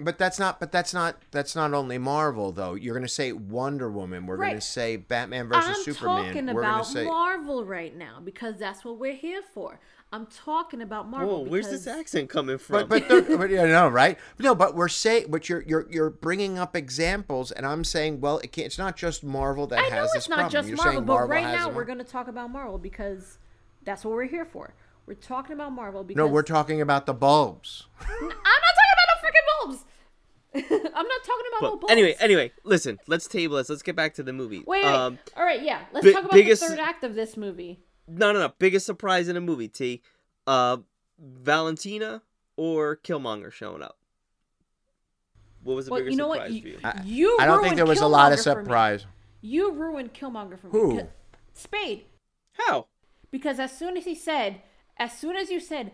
But that's not. But that's not. That's not only Marvel though. You're gonna say Wonder Woman. We're gonna say Batman versus I'm Superman. talking We're gonna about say. Marvel right now because that's what we're here for. I'm talking about Marvel. whoa where's this accent coming from But but, the- but you know right? No, but we're saying but you're you're you're bringing up examples, and I'm saying well, it can't, it's not just Marvel that I has know this it's not problem. just You're Marvel, but Marvel right now we're going to talk about Marvel because that's what we're here for. We're talking about Marvel because No, we're talking about the bulbs. I'm not talking about no freaking bulbs. I'm not talking about no But anyway anyway listen let's table this let's get back to the movie Wait, wait. um all right, yeah. Let's bi- talk about biggest- the third act of this movie. No, no, no. Biggest surprise in a movie, T. Uh, Valentina or Killmonger showing up. What was the Well, biggest you know what? surprise You, for you? I- you I don't think there was a lot of Killmonger for me. surprise. You ruined Killmonger for me. Who? because- Spade. How? Because as soon as he said, as soon as you said,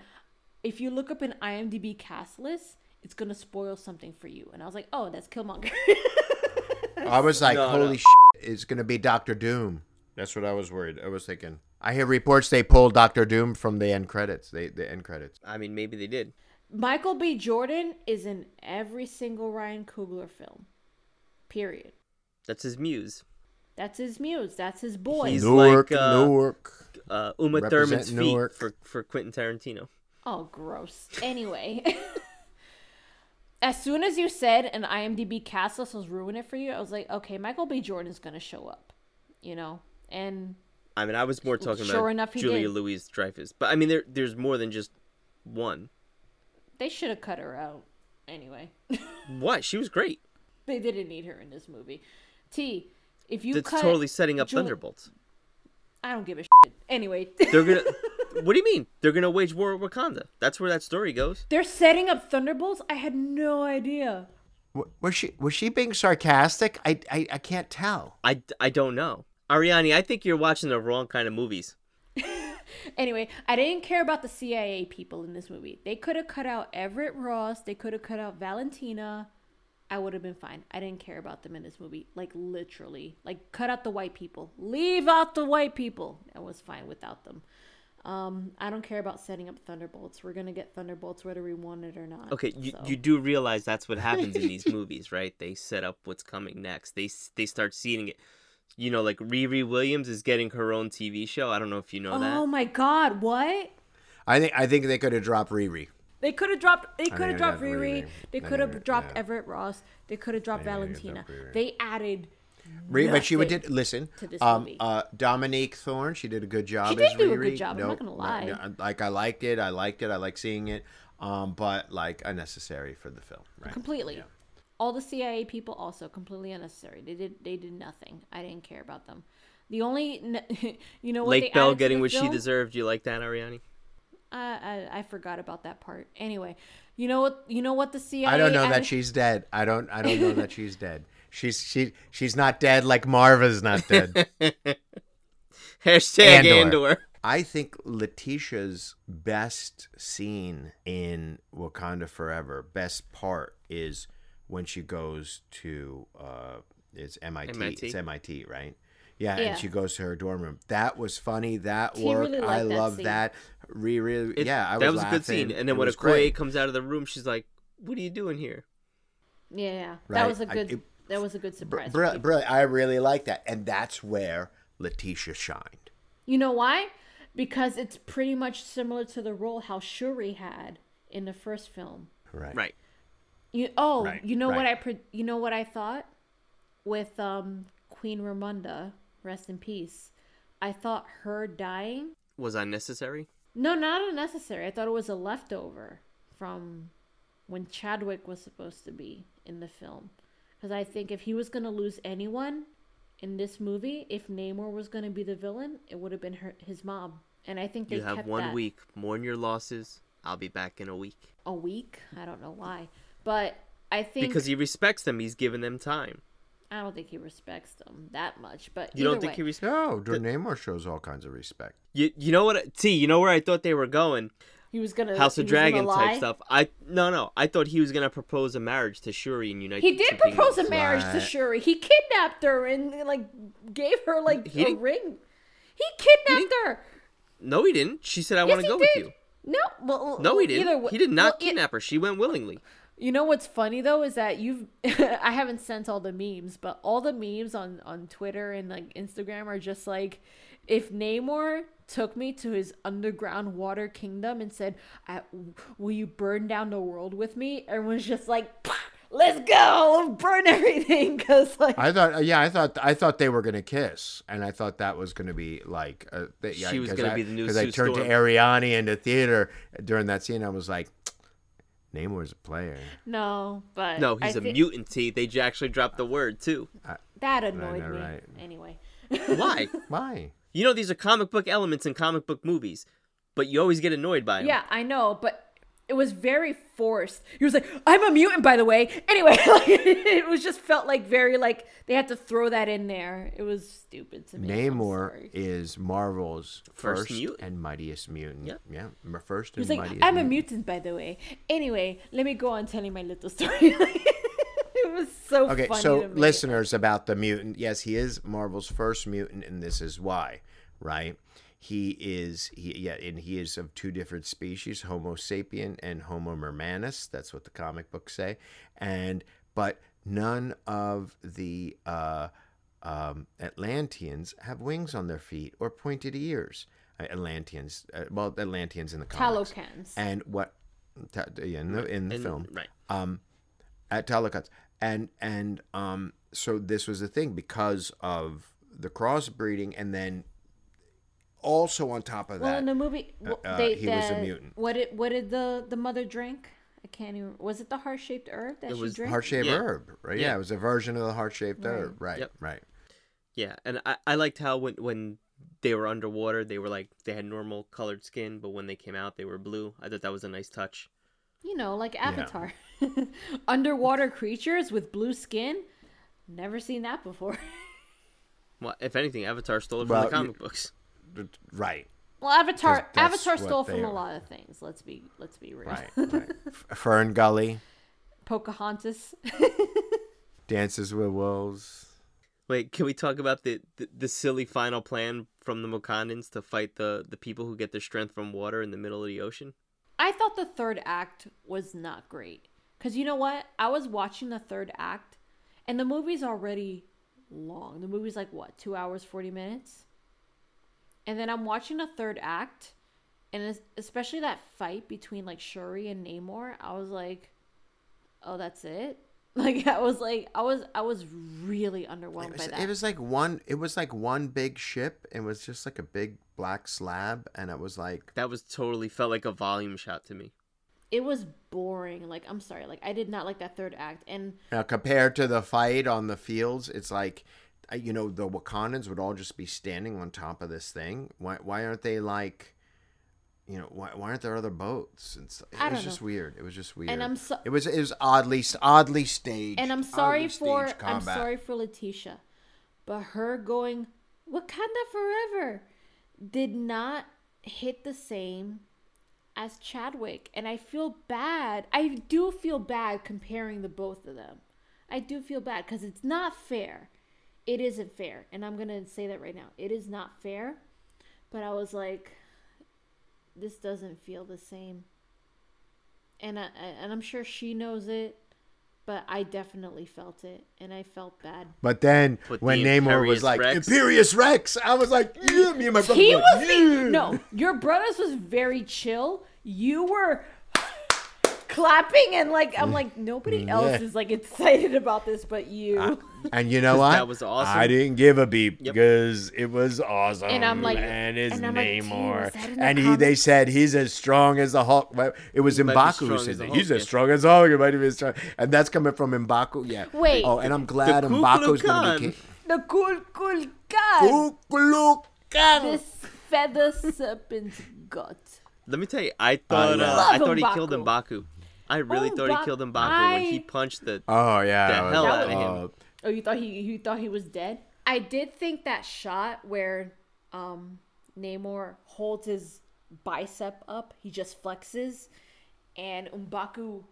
if you look up an IMDb cast list, it's gonna spoil something for you. And I was like, oh, that's Killmonger. I was like, No, holy no. shit, it's going to be Doctor Doom. That's what I was worried. I was thinking. I hear reports they pulled Doctor Doom from the end credits. They the end credits. I mean, maybe they did. Michael B. Jordan is in every single Ryan Coogler film. Period. That's his muse. That's his muse. That's his boy. He's Newark, like, uh, Newark. Uh, Uma Represent Thurman's feet for for Quentin Tarantino. Oh, gross. Anyway, as soon as you said an IMDb cast list was ruin it for you, I was like, okay, Michael B. Jordan's gonna show up, you know, and I mean, I was more talking Sure about enough, Julia. Louise Dreyfus, but I mean, there there's more than just one. they should have cut her out. Anyway, What? She was great. they didn't need her in this movie. T, if you That's totally setting up Jul- Thunderbolts. I don't give a shit. Anyway, They're gonna. what do you mean? They're gonna wage war with Wakanda. That's where that story goes. they're setting up Thunderbolts. I had no idea. W- Was she was she being sarcastic? I, I I can't tell. I, I don't know. Ariani, I think you're watching the wrong kind of movies. anyway, I didn't care about the CIA people in this movie. They could have cut out Everett Ross. They could have cut out Valentina. I would have been fine. I didn't care about them in this movie. Like literally, like cut out the white people. Leave out the white people. I was fine without them. Um, I don't care about setting up Thunderbolts. We're gonna get Thunderbolts whether we want it or not. Okay, you, so. you do realize that's what happens in these movies, right? They set up what's coming next. They they start seeing it. You know, like Riri Williams is getting her own TV show. I don't know if you know Oh that. Oh my God! What? I think I think they could have dropped Riri. They could have dropped. They could have dropped Riri. Riri. They could have dropped yeah. Everett Ross. They could have dropped think I got Valentina. Riri. They added. Riri, but she would did listen. to this um, movie. uh, Dominique Thorne, she did a good job. She did as do a good job, I'm not gonna lie. no, like I liked it. I liked it. I like seeing it. Um, but like unnecessary for the film. Right. completely. All the CIA people also completely unnecessary. They did they did nothing. I didn't care about them. The only you know what Lake they Bell added to getting the what she deserved. You like that, Ariani? I, I I forgot about that part. Anyway, you know what you know what the CIA I don't know that she's dead. I don't. I don't know that she's dead. She's she she's not dead like Marva's not dead. Hashtag Andor. Andor. I think Letitia's best scene in Wakanda Forever, best part is when she goes to uh it's MIT. MIT. It's MIT, right? Yeah, Yeah. and she goes to her dorm room. That was funny. That He worked. really I liked that love scene. that. Re, re, It- yeah, I was that was a laughing. good scene. And then It when was Okoye comes out of the room, she's like, "What are you doing here?" Yeah, yeah. Right. that was a good it- that was a good surprise. for Brilliant, people. I really like that, and that's where Letitia shined. You know why? Because it's pretty much similar to the role how Shuri had in the first film. Right. Right. You oh, Right, you know what. I pre- you know what I thought with um Queen Ramonda, rest in peace. I thought her dying. Was unnecessary. No, not unnecessary. I thought it was a leftover from when Chadwick was supposed to be in the film. Because I think if he was gonna lose anyone in this movie, if Namor was gonna be the villain, it would have been her, his mom. And I think they You have kept one that. week. Mourn your losses. I'll be back in a week. a week. I don't know why, but I think Because he respects them. He's given them time. I don't think he respects them that much. But You don't think way, he respects? No, Namor shows all kinds of respect. You, you know what? T, you know where I thought they were going? He was gonna House of Dragon type stuff. I no no. I thought he was gonna propose a marriage to Shuri and unite. He did two propose a kingdoms. marriage to Shuri. He kidnapped her and like gave her like He a didn't- ring. He kidnapped her. No, he didn't. She said, "I Yes, want to he go with you." No, well, No, he didn't. either way- he did not well, kidnap her. She went willingly. You know what's funny though is that you've I haven't sent all the memes, but all the memes on on Twitter and like Instagram are just like if Namor took me to his underground water kingdom and said, I, "Will you burn down the world with me?" Everyone's just like, "Let's go, burn everything!" Because like I thought, yeah, I thought, I thought they were gonna kiss, and I thought that was gonna be like, uh, that, yeah, She was 'cause gonna I- be the new Because I turned Storm. to Ariani in the theater during that scene. I was like, Namor's a player. no, but No, he's a a mutant. T. They actually dropped the word too. That annoyed know, me. right? Anyway, Why? Why? You know these are comic book elements in comic book movies, but you always get annoyed by them. Yeah, I know, but it was very forced. He was like, "I'm a mutant, by the way." Anyway, like, it was just felt like very like they had to throw that in there. It was stupid to me. Namor is Marvel's First first, mutant. and mightiest mutant. Yep. Yeah, m- first He was and like, mightiest. "I'm a mutant. mutant, by the way." Anyway, let me go on telling my little story. it was so Okay, funny so to me. listeners about the mutant. Yes, he is Marvel's first mutant, and this is why, right? He is he yeah, and he is of two different species, Homo sapien and Homo mermanus. That's what the comic books say. And but none of the uh, um, Atlanteans have wings on their feet or pointed ears. Uh, Atlanteans, uh, well, Atlanteans in the comics. Talokans. And what? Yeah, in the in the And- film, right? um, at Telecuts, and and um, so this was the thing because of the crossbreeding, and then also on top of that, well, that, in the movie, well, uh, they, he was a mutant. What did what did the the mother drink? I can't even. Was it the heart shaped herb that It she was drank? heart shaped Yeah. herb, right? Yeah. Yeah. it was a version of the heart shaped Right. herb, right? Yep. Right. Yeah, and I, I liked how when when they were underwater, they were like they had normal colored skin, but when they came out, they were blue. I thought that was a nice touch. You know, like Avatar. Underwater creatures with blue skin. Never seen that before. Well, if anything, Avatar stole it from Well, the you- comic books. Right. Well, Avatar Avatar stole they from a lot of things. Let's be let's be real. Right, right. F- FernGully, Pocahontas. Dances with Wolves. Wait, can we talk about the, the the silly final plan from the Wakandans to fight the the people who get their strength from water in the middle of the ocean? I thought the third act was not great. Cause you know what? I was watching the third act, and the movie's already long. The movie's like what, two hours forty minutes? And then I'm watching the third act, and especially that fight between like Shuri and Namor. I was like, oh, that's it. Like I was like, I was I was really underwhelmed It by that. it was like one. It was like one big ship. It was just like a big black slab, and it was like That was totally felt like a volume shot to me. It was boring. Like I'm sorry, like I did not like that third act. And Now, compared to the fight on the fields, it's like, you know, the Wakandans would all just be standing on top of this thing. Why, why aren't they like, you know, why, why aren't there other boats? And so, it I was just know. weird. It was just weird. And I'm so- it was it was oddly oddly staged. and I'm sorry for I'm sorry for Letitia, but her going Wakanda forever did not hit the same as Chadwick, and I feel bad. I do feel bad comparing the both of them. I do feel bad because it's not fair. It isn't fair, and I'm gonna say that right now. It is not fair. But I was like, this doesn't feel the same and I, and I'm sure she knows it, but I definitely felt it, and I felt bad. But then But when the Namor was like Rex- Imperius Rex, I was like, yeah, me and my brother. He were was like, the, no, your brothers was very chill. You were clapping and like I'm like nobody else Mm, Yeah. is like excited about this but you. And you know what? that was awesome. I didn't give a beep Yep. because it was awesome. And I'm like- and his and I'm like, "Gee, Namor. was that in the and he, they said he's as strong as the Hulk. It was might be Mbaku strong who said that. He's as strong as Hulk. He might be as strong. And that's coming from Mbaku. Yeah. Wait. Oh, and I'm glad The Ku Mbaku's Klux going to be king. the cool cool god. Ku Klux Klan. This feather serpent's gut. Let me tell you, I thought yeah. uh, I thought he killed M'Baku. Mbaku. I really thought he M'Bak- killed Mbaku when he punched the. Oh yeah. The that was- hell out of him. oh, Oh, you thought he you thought he was dead? I did think that shot where um Namor holds his bicep up, he just flexes, and M'Baku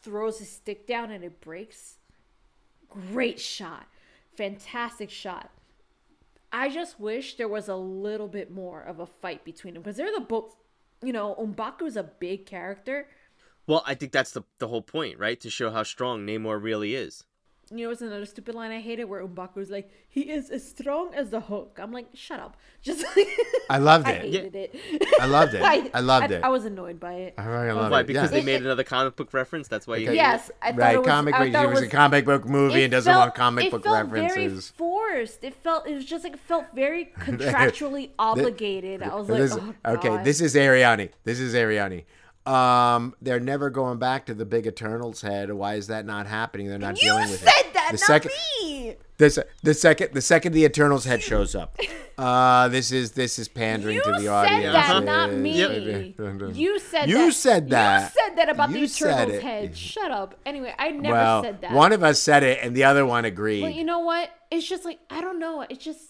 throws his stick down and it breaks. Great shot. Fantastic shot. I just wish there was a little bit more of a fight between them because they're the both you know, M'Baku's a big character. Well, I think that's the the whole point, right? To show how strong Namor really is. You know, it's another stupid line I hated where M'Baku's like, he is as strong as the Hulk. I'm like, shut up. Just like, I loved it. I it. hated it. I loved it. I loved it. I was annoyed by it. I fucking loved Why? it. Because yeah. they made another comic book reference. That's why you. Okay. Yes, I thought right, it was. comic I book. thought It it was a comic book movie and doesn't felt- want comic it book felt Very forced. It felt. It was just like felt very contractually obligated. I was like, This- oh, okay, God. this is Ariani. This is Ariani. Um, they're never going back to the big Eternals head. Why is that not happening? They're not You dealing with it. You said that, the not second, me. This the second the second the Eternals head shows up. Uh, this is this is pandering You to the said audience. that, not me. Yep. You said You that. said that. You said that about You the Eternals head. Shut up. Anyway, I never well, said that. one of us said it and the other one agreed. Well, you know what? It's just like I don't know. It just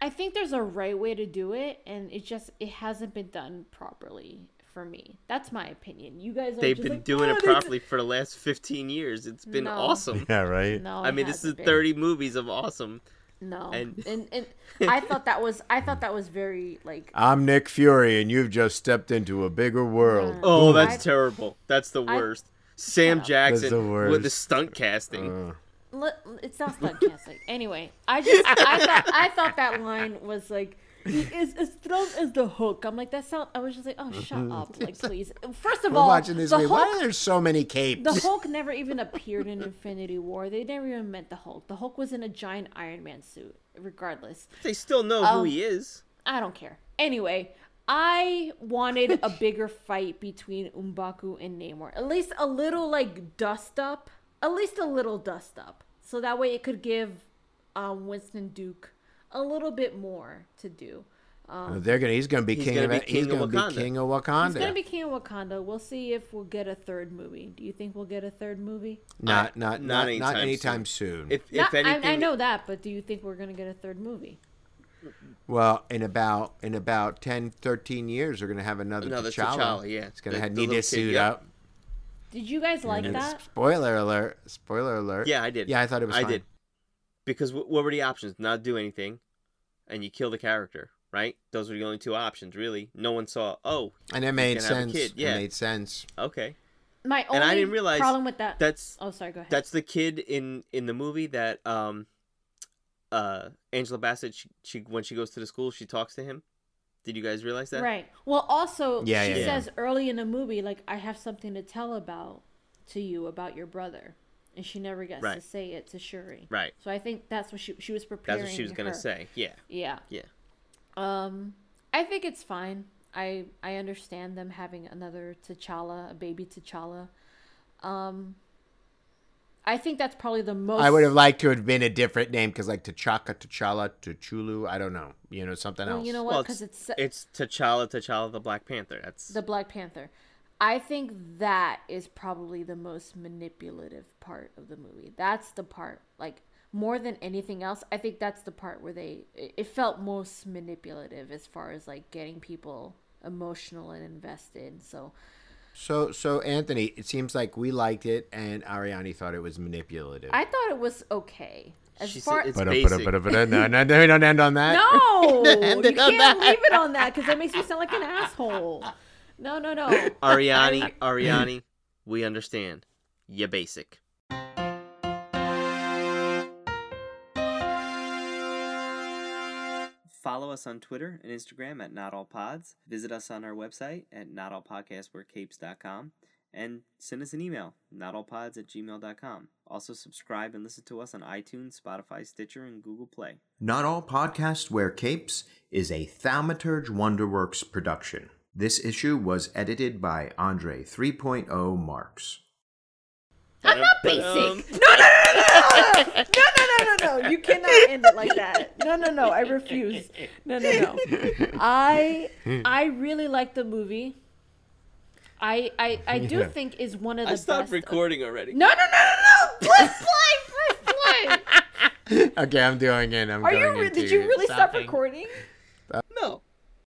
I think there's a right way to do it, and it just it hasn't been done properly for me. That's my opinion. You guys are They've just been like, doing "Ah, it properly for the last 15 years. It's been No. awesome. yeah, right. No, I mean, this is been. 30 movies of awesome. No, and- and, and I thought that was I thought that was very like I'm Nick Fury, and you've just stepped into a bigger world. Yeah. Oh, that's I- terrible. That's the I- worst. Sam up. Jackson That's the with the stunt casting. Uh, li- it's not stunt casting. Anyway, I just I thought I thought that line was like he is as strong as the hook. I'm like that sound. I was just like, oh, shut up, like please. First of we're all, watching this the movie. Why are there so many capes? The Hulk never even appeared in Infinity War. They never even met the Hulk. The Hulk was in a giant Iron Man suit. Regardless, They still know Um, who he is. I don't care. Anyway, I wanted a bigger fight between M'Baku and Namor. At least a little like dust up. At least a little dust up. So that way it could give um, Winston Duke a little bit more to do. Um, They're gonna. He's gonna be He's king gonna of. be. He's of gonna be Wakanda. king of Wakanda. He's gonna be King of Wakanda. We'll see if we'll get a third movie. Do you think we'll get a third movie? not, I- not, not not, not anytime anytime soon. If, Not- if anything, I, I know that, but do you think we're gonna get a third movie? Well, in about in about 10, 13 years, we're gonna have another, Another T'Challa. T'Challa, yeah. It's gonna The- have the need little his kid, suit yep. up. Did you guys like and that? Spoiler alert! Spoiler alert! Yeah, I did. Yeah, I thought it was. I fine. did. Because what were the options? Not do anything, and you kill the character, right? Those were the only two options, really. No one saw. Oh, and it made gonna have a sense. kid, yeah. It made sense. okay. My only And I didn't realize problem with that. That's oh, sorry. Go ahead. that's the kid in in the movie that um, uh, Angela Bassett. She, she when she goes to the school, she talks to him. Did you guys realize that? Right. Well, also, Yeah, she yeah, yeah. says early in the movie, like, I have something to tell about to you about your brother, and she never gets to say it to Shuri. Right. So I think that's what she she was preparing. That's what she was gonna say. Yeah. Yeah. Yeah. Um, I think it's fine. I I understand them having another T'Challa, a baby T'Challa. Um, I think that's probably the most. I would have liked to have been a different name because, like T'Chaka, T'Challa, T'Chulu. I don't know. You know, something Well, else. you know what? Because it's It's T'Challa, T'Challa, the Black Panther. That's the Black Panther. I think that is probably the most manipulative part of the movie. That's the part, like more than anything else. I think that's the part where they it it felt most manipulative as far as like getting people emotional and invested. So So, so Anthony, it seems like we liked it, and Ariani thought it was manipulative. I thought it was okay. As She said far it's But uh, uh, basic. Uh, no, no, no, we don't end on that. no, you can't that. leave it on that because that makes you sound like an asshole. No, no, no. Ariani, Ariani, we understand. You basic. Follow us on Twitter and Instagram at Not All Pods. Visit us on our website at notallpodcastwearcapes.com and send us an email, notallpods at gmail.com. Also, subscribe and listen to us on iTunes, Spotify, Stitcher, and Google Play. Not All Podcasts Wear Capes is a Thaumaturge Wonderworks production. This issue was edited by Andre 3.0 Marks. I'm not basic. Um, no, no, no, no, no, no, no, no, no. You cannot end it like that. No, no, no. I refuse. No, no, no. I I really like the movie. I I I do Yeah. think is one of the best. I stopped best. recording already. No, no, no, no, no. Press play. Press play. okay, I'm doing it. I'm Are going you? Re- into did you really stop stopping. recording?